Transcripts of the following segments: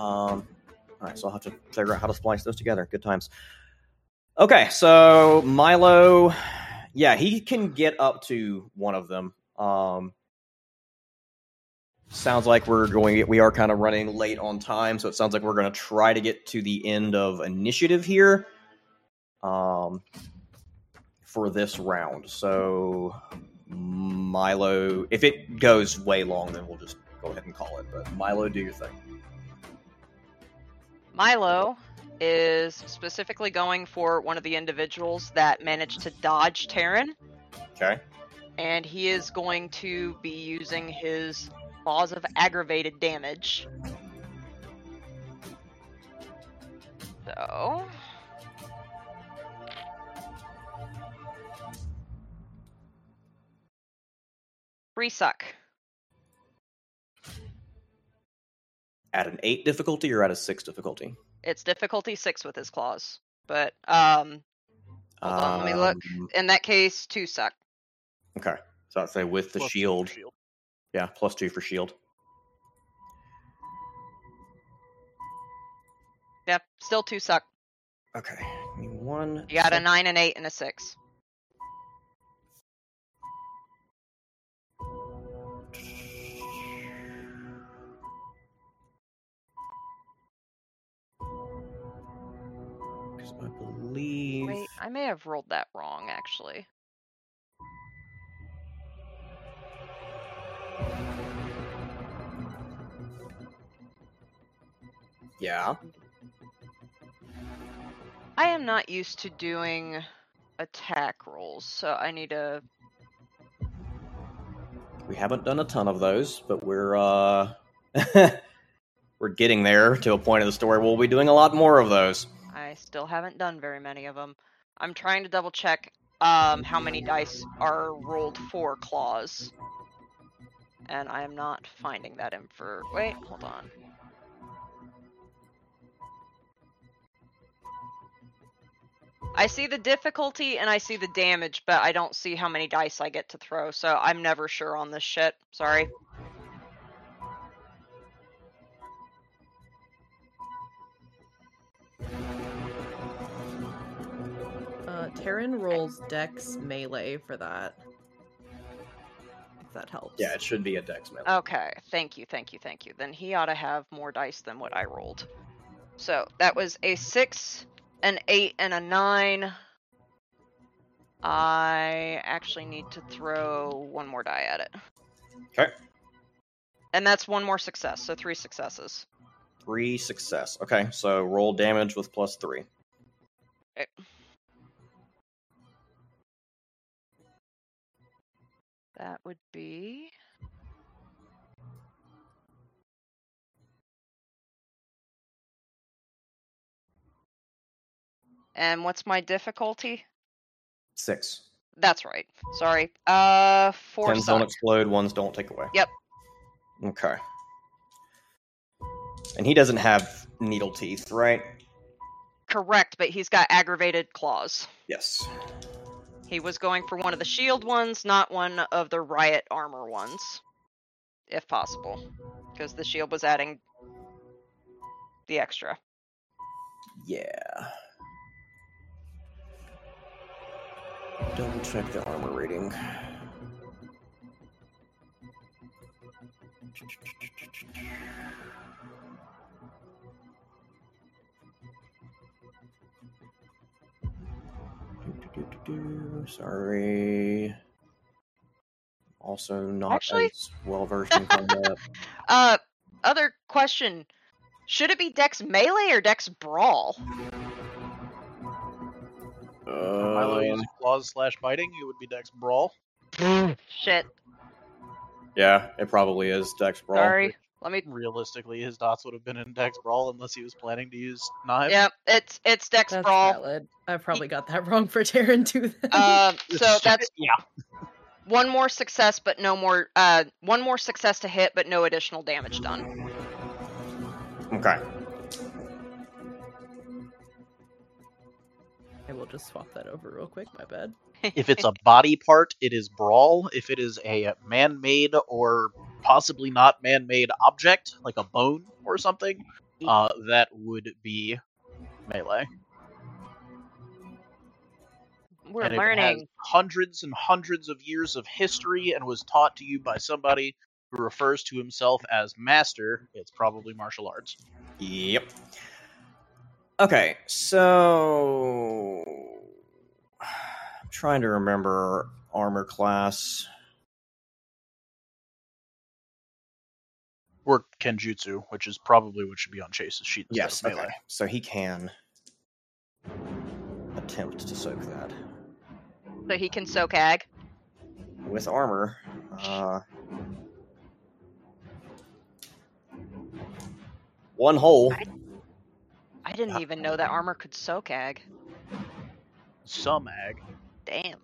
Um, all right, so I'll have to figure out how to splice those together. Good times. Okay, so Milo, yeah, he can get up to one of them. Um, sounds like we're going. We are kind of running late on time, so it sounds like we're going to try to get to the end of initiative here. Um, for this round. So Milo, if it goes way long, then we'll just go ahead and call it. But Milo, do your thing. Milo is specifically going for one of the individuals that managed to dodge Terran, Okay. and he is going to be using his laws of aggravated damage. So. Free At an eight difficulty or at a six difficulty? It's difficulty six with his claws. But um Hold on, let me look. Um, in that case, two suck. Okay. So I'd say with the Plus two shield. shield. Yeah, plus two for shield. Yep, still two suck. Okay. One. You got a nine, an eight, and a six. I believe. Wait, I may have rolled that wrong actually. Yeah. I am not used to doing attack rolls, so I need to. We haven't done a ton of those, but we're uh we're getting there to a point of the story where we'll be doing a lot more of those. I still haven't done very many of them. I'm trying to double check um, how many dice are rolled for claws, and I am not finding that in for. Wait, hold on. I see the difficulty and I see the damage, but I don't see how many dice I get to throw, so I'm never sure on this shit. Sorry. Terran rolls Dex melee for that. If that helps. Yeah, it should be a dex melee. Okay, thank you, thank you, thank you. Then he ought to have more dice than what I rolled. So that was a six, an eight, and a nine. I actually need to throw one more die at it. Okay. And that's one more success, so three successes. Three success. Okay, so roll damage with plus three. That would be. And what's my difficulty? Six. That's right. Sorry. Uh, four Tens don't explode, ones don't take away. Yep. Okay. And he doesn't have needle teeth, right? Correct, but he's got aggravated claws. Yes. He was going for one of the shield ones, not one of the riot armor ones, if possible, because the shield was adding the extra. Yeah. Double check the armor rating. Sorry. Also, not Actually- as well versed in combat. Uh, other question: Should it be Dex melee or Dex brawl? Milo Um, using claws slash biting, it would be Dex Brawl. Shit. yeah, it probably is Dex Brawl. Sorry. Let me. Realistically, his dots would have been in Dex Brawl unless he was planning to use knives. Yep, it's it's Dex That's brawl. valid. I probably got that wrong for Terran too. Then. Uh, so that's yeah. one more success, but no more. Uh, one more success to hit, but no additional damage done. Okay. I will just swap that over real quick. My bad. If it's a body part, it is Brawl. If it is a man-made or possibly not man-made object, like a bone or something, Uh, that would be melee. We're and if it has learning. hundreds and hundreds of years of history and was taught to you by somebody who refers to himself as master. It's probably martial arts. Yep. Okay, so I'm trying to remember armor class. Or kenjutsu, which is probably what should be on Chase's sheet. Yes, of melee. okay. So he can attempt to soak that So he can soak ag. with armor. Uh, one hole. I- I didn't even know that armor could soak ag. Some ag. Damn.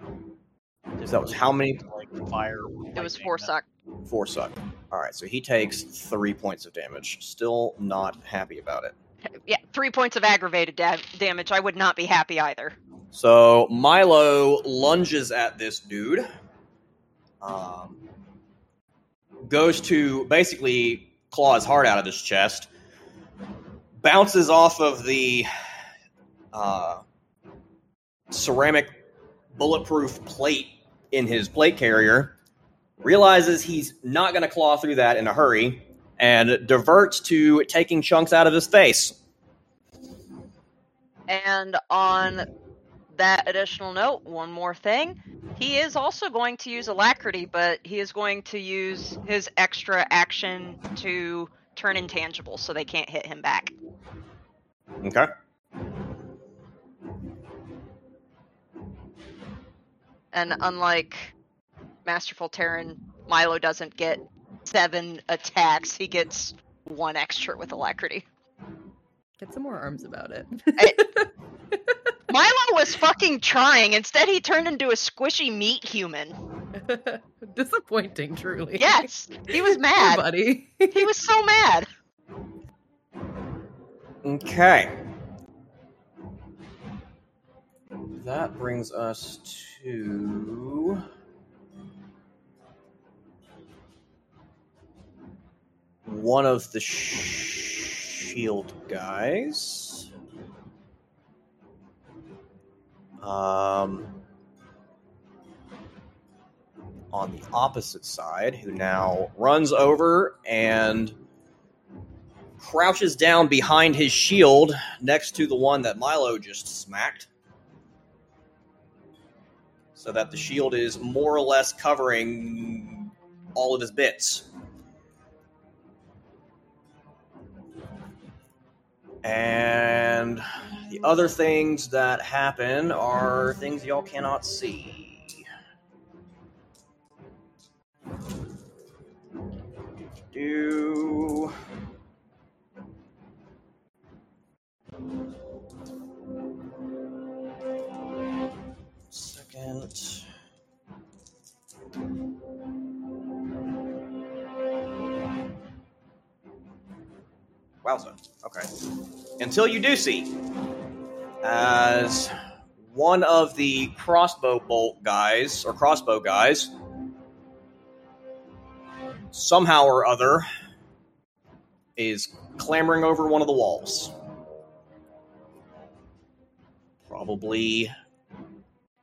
So that was how many? Like fire. It was four that- suck. Four suck. All right, so he takes three points of damage. Still not happy about it. Yeah, three points of aggravated da- damage. I would not be happy either. So Milo lunges at this dude. Um, goes to basically claw his heart out of his chest. Bounces off of the uh, ceramic bulletproof plate in his plate carrier. Realizes he's not going to claw through that in a hurry, and diverts to taking chunks out of his face. And on that additional note, one more thing. He is also going to use alacrity, but he is going to use his extra action to turn intangible so they can't hit him back. Okay. And unlike Masterful Terran, Milo doesn't get seven attacks. He gets one extra with alacrity. Get some more arms about it. Milo was fucking trying. Instead, he turned into a squishy meat human. Disappointing, truly. Yes, he was Poor mad. buddy. He was so mad. Okay. That brings us to. One of the shield guys. Um, on the opposite side, who now runs over and crouches down behind his shield next to the one that Milo just smacked. So that the shield is more or less covering all of his bits. And the other things that happen are things y'all cannot see. Until you do see, as one of the crossbow bolt guys, or crossbow guys, somehow or other, is clambering over one of the walls. Probably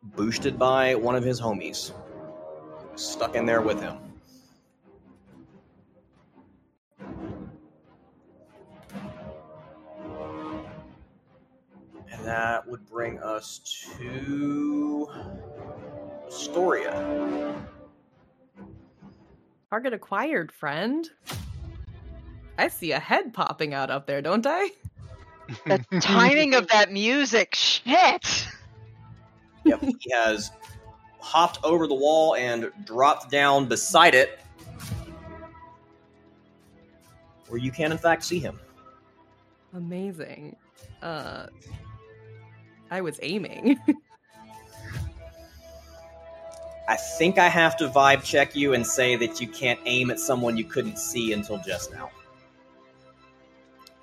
boosted by one of his homies. Stuck in there with him. That would bring us to Astoria. Target acquired, friend. I see a head popping out up there, don't I? The timing of that music, shit. Yep, he has hopped over the wall and dropped down beside it, where you can, in fact, see him. Amazing. Uh, I was aiming. I think I have to vibe check you and say that you can't aim at someone you couldn't see until just now.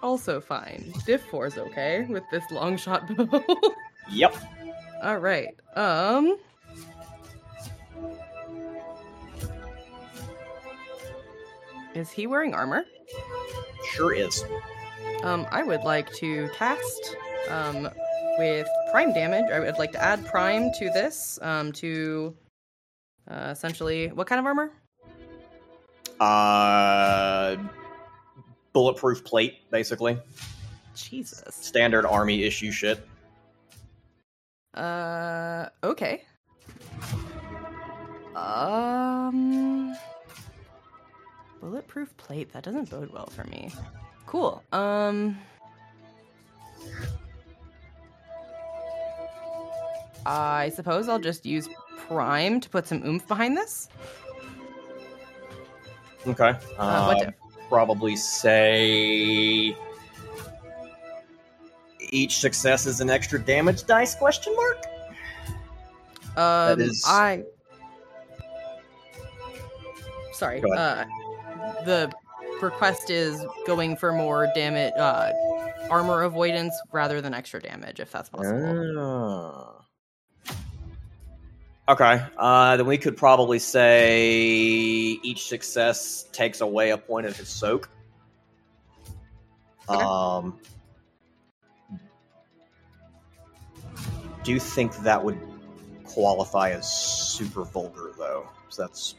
also fine. Diff 4's okay with this long shot bow. Yep. All right. Um. Is he wearing armor? Sure is. Um, I would like to cast um, with prime damage. I would like to add prime to this um, to uh, essentially what kind of armor? Uh, bulletproof plate, basically. Jesus. Standard army issue shit. Uh, okay. Um, bulletproof plate. That doesn't bode well for me. Cool. Um. I suppose I'll just use prime to put some oomph behind this. Okay. Uh, what Um, probably say each success is an extra damage dice question mark Um, is- I. Sorry. Uh, the request is going for more damage, uh, armor avoidance rather than extra damage, if that's possible. Ah. Okay uh, then we could probably say each success takes away a point of his soak Okay. um do you think that would qualify as super vulgar though so that's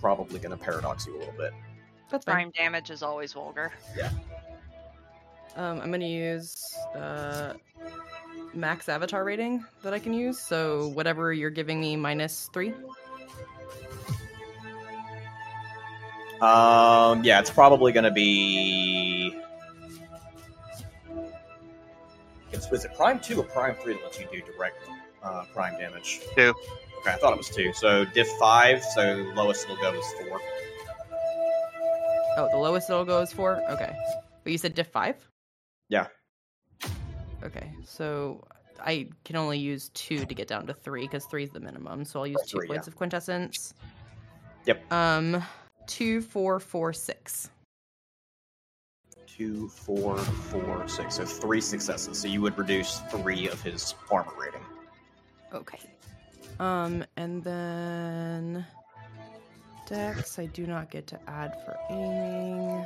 probably going to paradox you a little bit That's fine. Prime damage is always vulgar. Um, I'm gonna use uh, max avatar rating that I can use. So whatever you're giving me minus three. Um, yeah, it's probably going to be. It's, is it Prime 2 or Prime 3 that lets you do direct uh, Prime damage? Two. Okay, I thought it was 2. So diff 5, so lowest it'll go is 4. Oh, the lowest it'll go is four. Okay, but you said diff five. Yeah. Okay, so I can only use two to get down to three because three is the minimum. So I'll use two Three, points of quintessence. Yep. Um, two, four, four, six. 2, 4, 4, 6. So 3 successes. So you would reduce 3 of his armor rating. Okay. Um, and then dex, I do not get to add for aiming.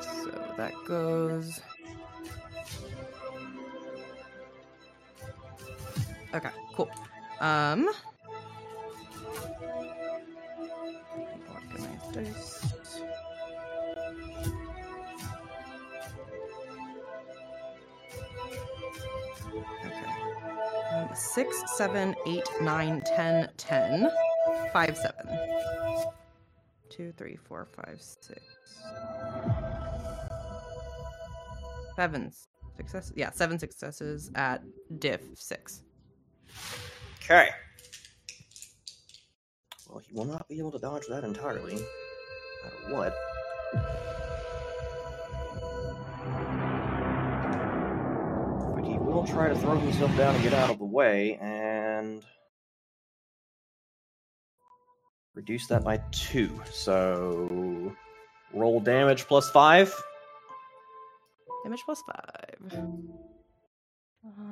So that goes. Okay, cool. Um. Um, six, seven, eight, nine, ten, ten. Seven. Two, three, four, five, six. Seven successes. Yeah, seven successes at diff six. Okay. Well, he will not be able to dodge that entirely. No matter what. But he will try to throw himself down and get out of the way, and reduce that by two. So roll damage plus five. Damage plus five. Um.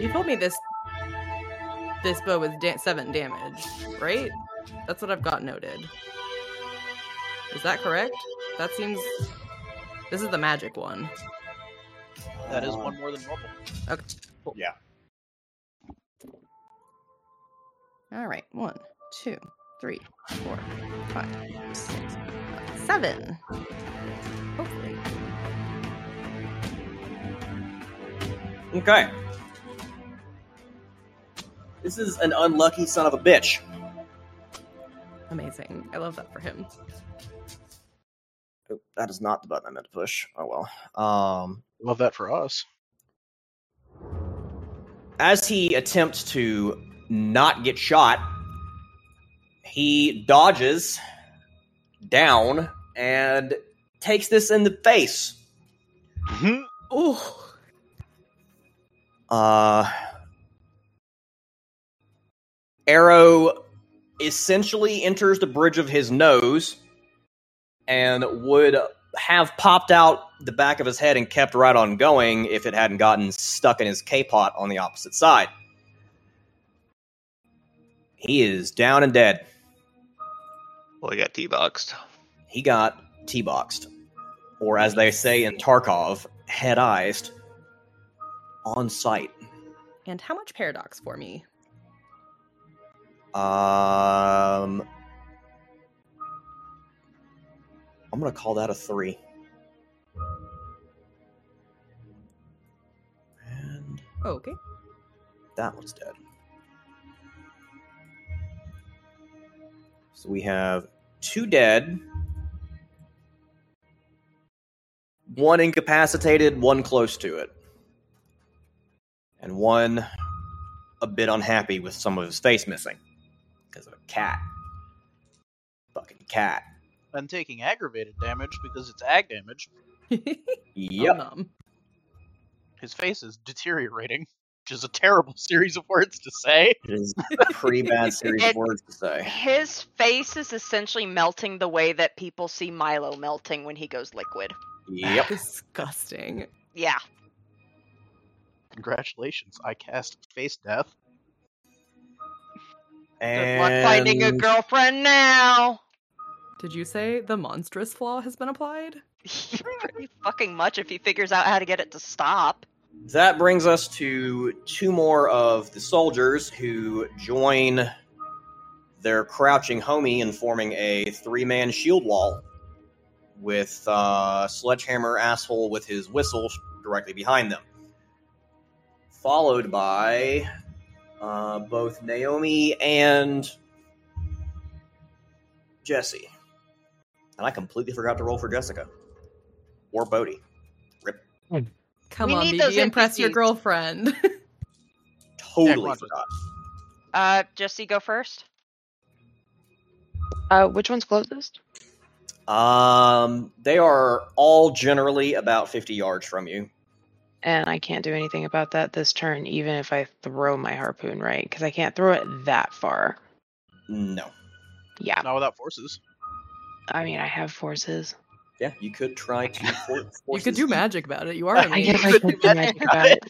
You told me this this bow was da- seven damage, right? That's what I've got noted. Is that correct? That seems. This is the magic one. That is one more than normal. Okay. Cool. Yeah. All right. One, two, three, four, five, six, seven. Hopefully. Okay. This is an unlucky son of a bitch. Amazing. I love that for him. Oh, that is not the button I meant to push. Oh well. Um, Love that for us. as he attempts to not get shot, he dodges down and takes this in the face. Oh. Uh, arrow essentially enters the bridge of his nose and would have popped out the back of his head and kept right on going if it hadn't gotten stuck in his K-pot on the opposite side. He is down and dead. Well, he got T-boxed. He got T-boxed. Or as they say in Tarkov, head-eyed on site. And how much paradox for me? Um, I'm gonna call that a three. And Oh, okay. that one's dead. So we have two dead, one incapacitated, one close to it, and one a bit unhappy with some of his face missing because of a cat. Fucking cat. And taking aggravated damage because it's ag damage. Yep. Um, His face is deteriorating, which is a terrible series of words to say. It is a pretty bad series of words to say. His face is essentially melting the way that people see Milo melting when he goes liquid. Yep. disgusting. Yeah. Congratulations, I cast face death. Good luck finding a And- girlfriend now. Did you say the monstrous flaw has been applied? Pretty fucking much if he figures out how to get it to stop. That brings us to two more of the soldiers who join their crouching homie in forming a three man shield wall with uh, Sledgehammer Asshole with his whistle directly behind them. Followed by uh, both Naomi and Jessie. And I completely forgot to roll for Jessica. Or Bodhi. Come We on, need those BB, impress your girlfriend. Totally Roger. forgot. Uh, Jessie, go first. Uh, which one's closest? Um, they are all generally about 50 yards from you. And I can't do anything about that this turn, even if I throw my harpoon right, because I can't throw it that far. No. Yeah, Not without forces. I mean, I have forces. Yeah, you could try to. For- you could do magic about it. You are I a guess. I could do magic about it.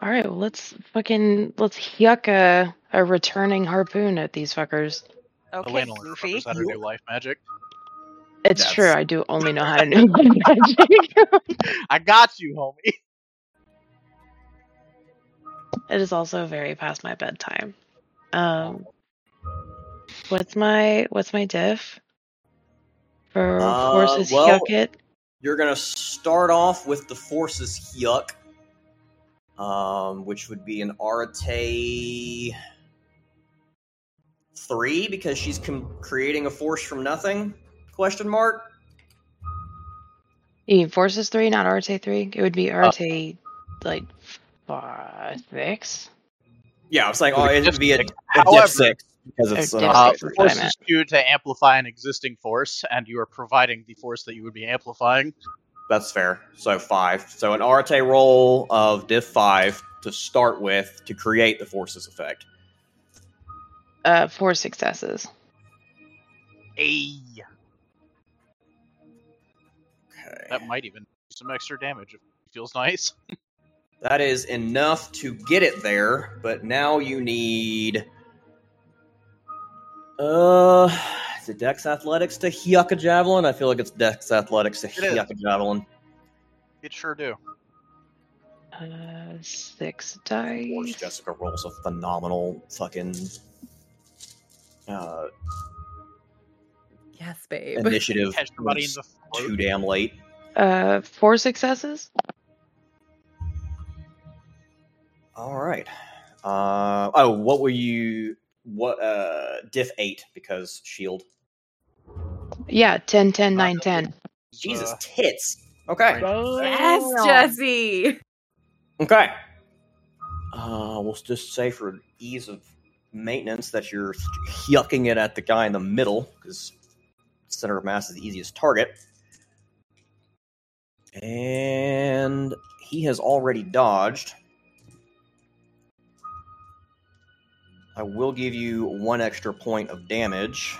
All right, well, let's fucking let's yuck a a returning harpoon at these fuckers. Okay, Elena learned Goofy. fuckers how to do life magic. It's Yes. true, I do only know how to do magic. I got you, homie. it is also very past my bedtime. Um, what's my what's my diff for Uh, forces well- yuck it? You're gonna start off with the forces yuck, um, which would be an Arete three because she's com- creating a force from nothing. Question mark. You mean forces three, not Arete three? It would be Arete like five, six. Yeah, I was like, oh, it would be a, a diff However, six because it's Or an Uh, Arete six. three. what I forces you to amplify an existing force, and you are providing the force that you would be amplifying. That's fair. So five. So an Arete roll of diff five to start with to create the forces effect. Uh, four successes. Ayy. Okay. That might even do some extra damage if it feels nice. That is enough to get it there, but now you need. Uh, is it Dex Athletics to Hyuk a Javelin? I feel like it's Dex Athletics to is. A Javelin. It sure do. Uh, six Of course, dice. Jessica rolls a phenomenal fucking uh, Yes, babe. initiative. Catch somebody in the too damn late. Uh, four successes. All right. Uh, oh, what were you? What? Uh, diff eight because shield. Yeah, 10, 10, 9, 10. Jesus Uh, tits. Okay. yes, Jessie. Okay. Uh, we'll just say for ease of maintenance that you're yucking it at the guy in the middle because center of mass is the easiest target. And he has already dodged. I will give you one extra point of damage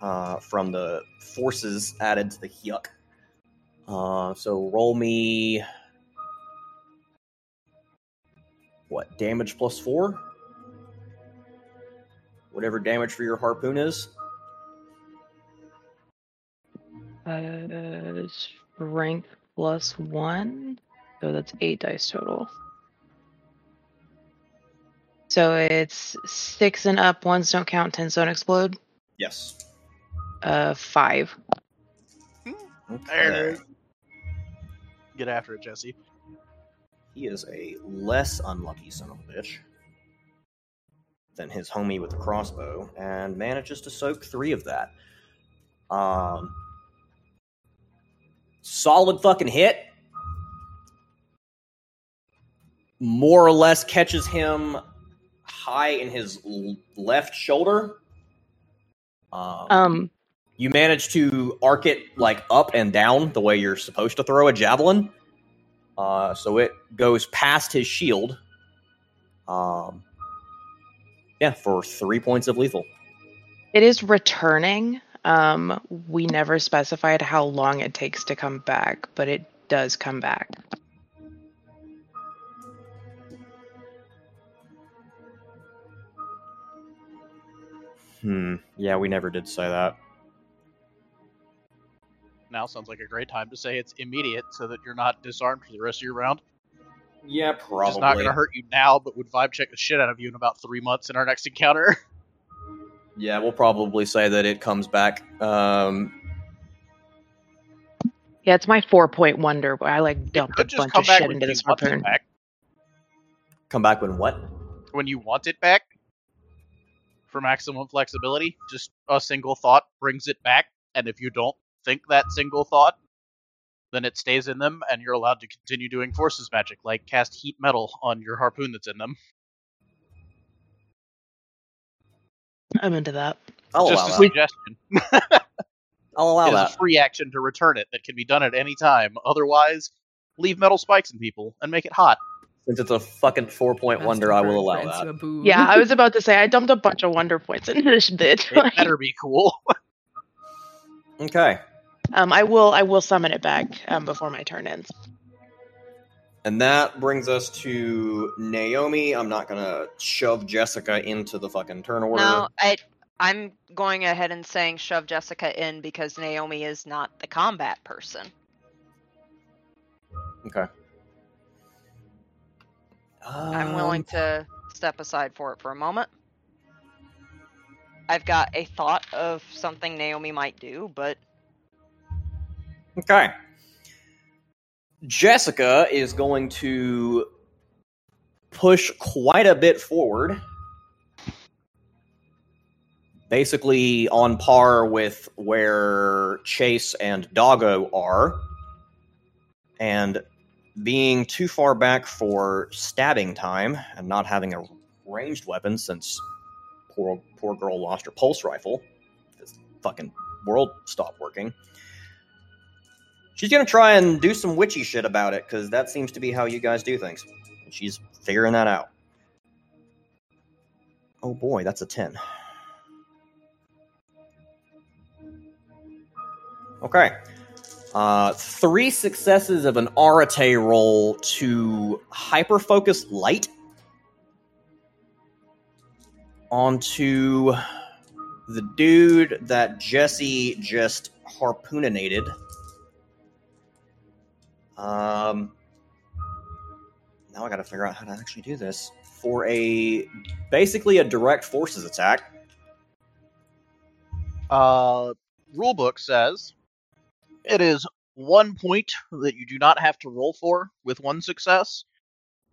uh, from the forces added to the Hyuk. Uh, so roll me what damage plus four? Whatever damage for your harpoon is. Uh, strength plus one. So that's eight dice total. So it's six and up, ones don't count, ten don't explode. Yes. Uh, five. There Okay. it is. Get after it, Jessie. He is a less unlucky son of a bitch than his homie with the crossbow, and manages to soak three of that. Um, solid fucking hit. More or less catches him high in his left shoulder. Um, Um, you manage to arc it like up and down the way you're supposed to throw a javelin. Uh, so it goes past his shield. Um, yeah, for three points of lethal. it is returning. Um, we never specified how long it takes to come back, but it does come back. Hmm. Yeah, we never did say that. Now sounds like a great time to say it's immediate so that you're not disarmed for the rest of your round. Yeah, Which probably. is not going to hurt you now, but would vibe check the shit out of you in about three months in our next encounter. Yeah, we'll probably say that it comes back. Um, Yeah, it's my four point wonder, but I like dumped a bunch of shit when into this want it back. come back when what? When you want it back for maximum flexibility, just a single thought brings it back, and if you don't think that single thought, then it stays in them, and you're allowed to continue doing forces magic, like cast heat metal on your harpoon that's in them. I'm into that. I'll just a allow that. suggestion. I'll allow it is that. a free action to return it that can be done at any time. Otherwise, leave metal spikes in people and make it hot. Since it's a fucking four point wonder, I will allow that. Yeah, I was about to say I dumped a bunch of wonder points into this bitch. It better be cool. Okay. um, I will I will summon it back um, before my turn ends. And that brings us to Naomi. I'm not gonna shove Jessica into the fucking turn order. No, I I'm going ahead and saying shove Jessica in because Naomi is not the combat person. Okay. I'm willing Um, to step aside for it for a moment. I've got a thought of something Naomi might do, but Okay. Jessica is going to push quite a bit forward. Basically on par with where Chase and Doggo are. And being too far back for stabbing time and not having a ranged weapon since poor poor girl lost her pulse rifle. This fucking world stopped working. She's gonna try and do some witchy shit about it because that seems to be how you guys do things. And she's figuring that out. Oh boy, that's a 10. Okay. Uh, three successes of an Arete roll to hyper focus light onto the dude that Jessie just harpooninated. Um, now I got to figure out how to actually do this for a basically a direct forces attack. Uh, rulebook says it is one point that you do not have to roll for with one success.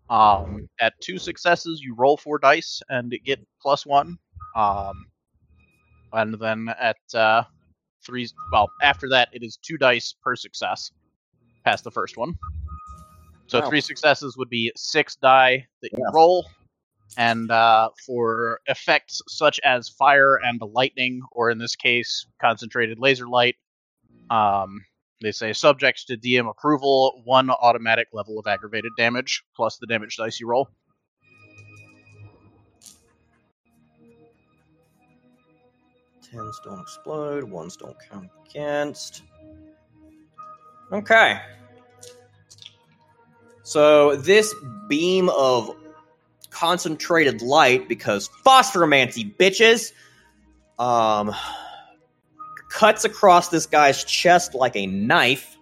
Um, at two successes, you roll four dice and get plus one. Um, and then at uh, three, well, after that, it is two dice per success past the first one. So wow. three successes would be six die that you roll, and uh, for effects such as fire and lightning, or in this case, concentrated laser light, um, they say subjects to DM approval, one automatic level of aggravated damage plus the damage dice you roll. Tens don't explode, ones don't count against. Okay. So this beam of concentrated light, because phosphoromancy, bitches, um, cuts across this guy's chest like a knife.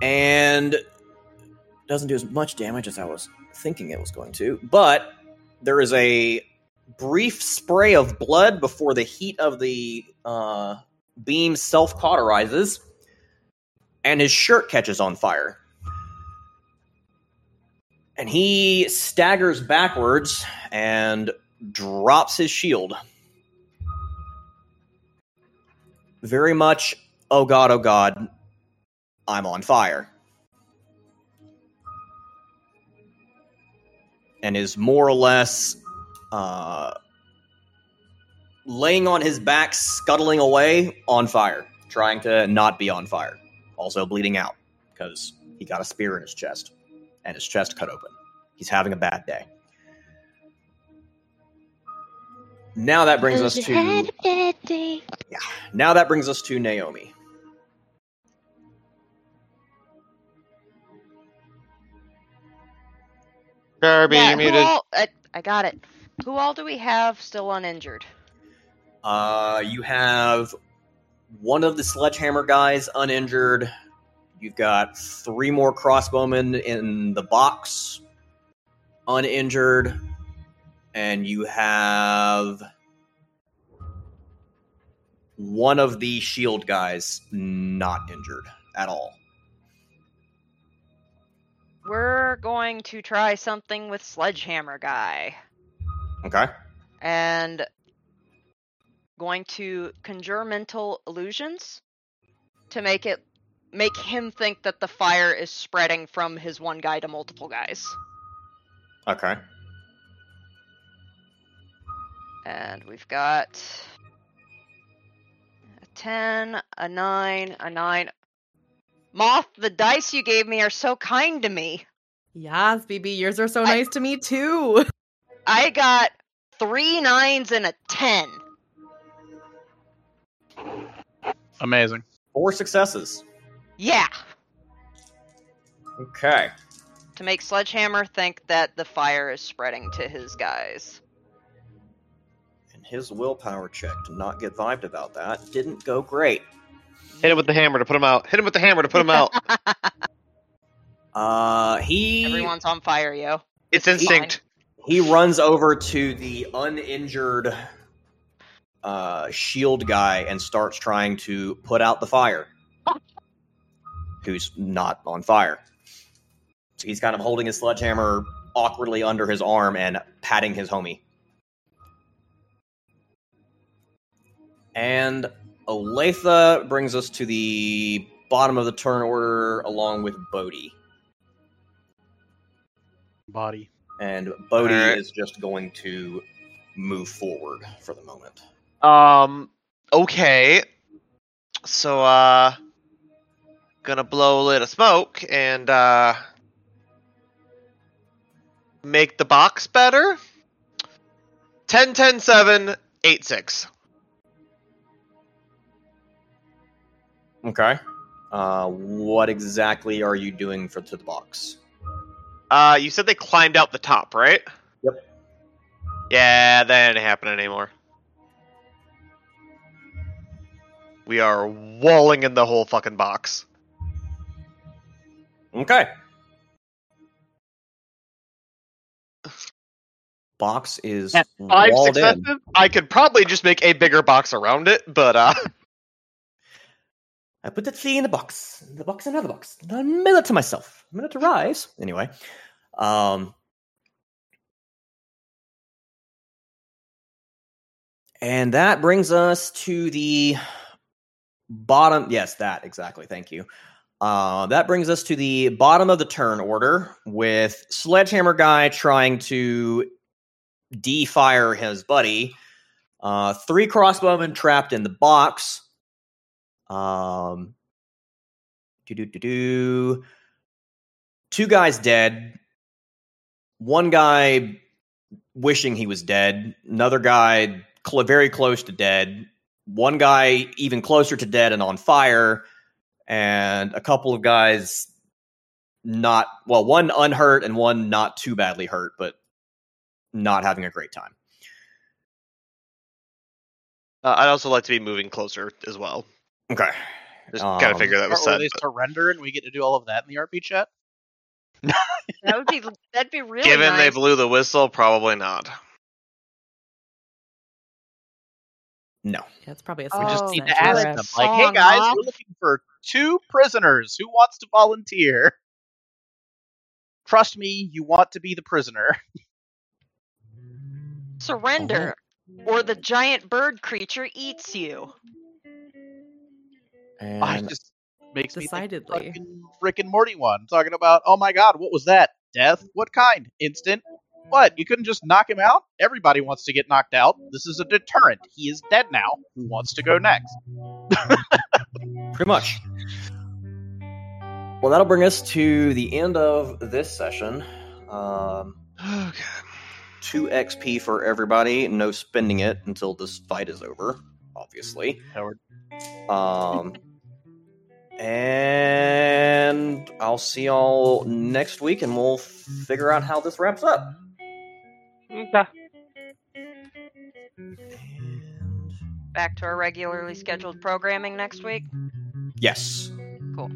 And doesn't do as much damage as I was thinking it was going to. But there is a brief spray of blood before the heat of the uh, beam self cauterizes, and his shirt catches on fire. And he staggers backwards and drops his shield. Very much, oh god, oh god, I'm on fire. And is more or less uh, laying on his back, scuttling away on fire, trying to not be on fire. Also bleeding out because he got a spear in his chest and his chest cut open. He's having a bad day. Now that brings us to yeah. now that brings us to Naomi. Darby, Yeah, you who muted. all, I, I got it. Who all do we have still uninjured? Uh, you have one of the sledgehammer guys uninjured. You've got three more crossbowmen in the box uninjured. And you have one of the shield guys not injured at all. We're going to try something with Sledgehammer Guy. Okay. And going to conjure mental illusions to make it make him think that the fire is spreading from his one guy to multiple guys. Okay. And we've got a 10, a 9, a 9. Moth, the dice you gave me are so kind to me. Yes, BB, yours are so I- nice to me too. I got three nines and a 10. Amazing. Four successes. Yeah. Okay. To make Sledgehammer think that the fire is spreading to his guys. And his willpower check to not get vibed about that didn't go great. Hit him with the hammer to put him out. Hit him with the hammer to put him out. Uh, he Everyone's on fire, yo. It's instinct. He runs over to the uninjured uh, shield guy and starts trying to put out the fire. Who's not on fire? So he's kind of holding his sledgehammer awkwardly under his arm and patting his homie. And Olathe brings us to the bottom of the turn order along with Bodhi. Body. And Bodhi Alright. is just going to move forward for the moment. Um. Okay. So, uh, gonna blow a little smoke and uh, make the box better. 10, 10, 7, 8, 6. Okay. Uh, what exactly are you doing for to the box? Uh, you said they climbed out the top, right? Yep. Yeah, that ain't happening anymore. We are walling in the whole fucking box. Okay. Box is At Five walled successes. in. I could probably just make a bigger box around it, but uh, I put the tea in the box. The box in another box. A minute to myself. A minute to rise. Anyway. Um And that brings us to the bottom. Yes, that exactly. Thank you. Uh, that brings us to the bottom of the turn order with Sledgehammer Guy trying to defire his buddy. Uh, three crossbowmen trapped in the box. Um, do do do do. Two guys dead. One guy wishing he was dead. Another guy cl- very close to dead. One guy even closer to dead and on fire, and a couple of guys not well, one unhurt and one not too badly hurt, but not having a great time. Uh, I'd also like to be moving closer as well. Okay. Just kind Um, of figure that was Or said. they but surrender and we get to do all of that in the RP chat? That would be that'd be really Given they blew the whistle, probably not. No. Yeah, it's probably a We We just need to that's ask them, like, hey guys, we're looking for two prisoners. Who wants to volunteer? Trust me, you want to be the prisoner. Surrender, or the giant bird creature eats you. I just makes me Decidedly. fucking Rick and Morty one talking about, oh my god, what was that? Death? What kind? Instant? What? You couldn't just knock him out? Everybody wants to get knocked out. This is a deterrent. He is dead now. Who wants to go next? Pretty much. Well, that'll bring us to the end of this session. Um, Okay. 2 XP for everybody. No spending it until this fight is over, obviously. Howard. Um, and I'll see y'all next week and we'll figure out how this wraps up. Okay. Back to our regularly scheduled programming next week. Yes. Cool.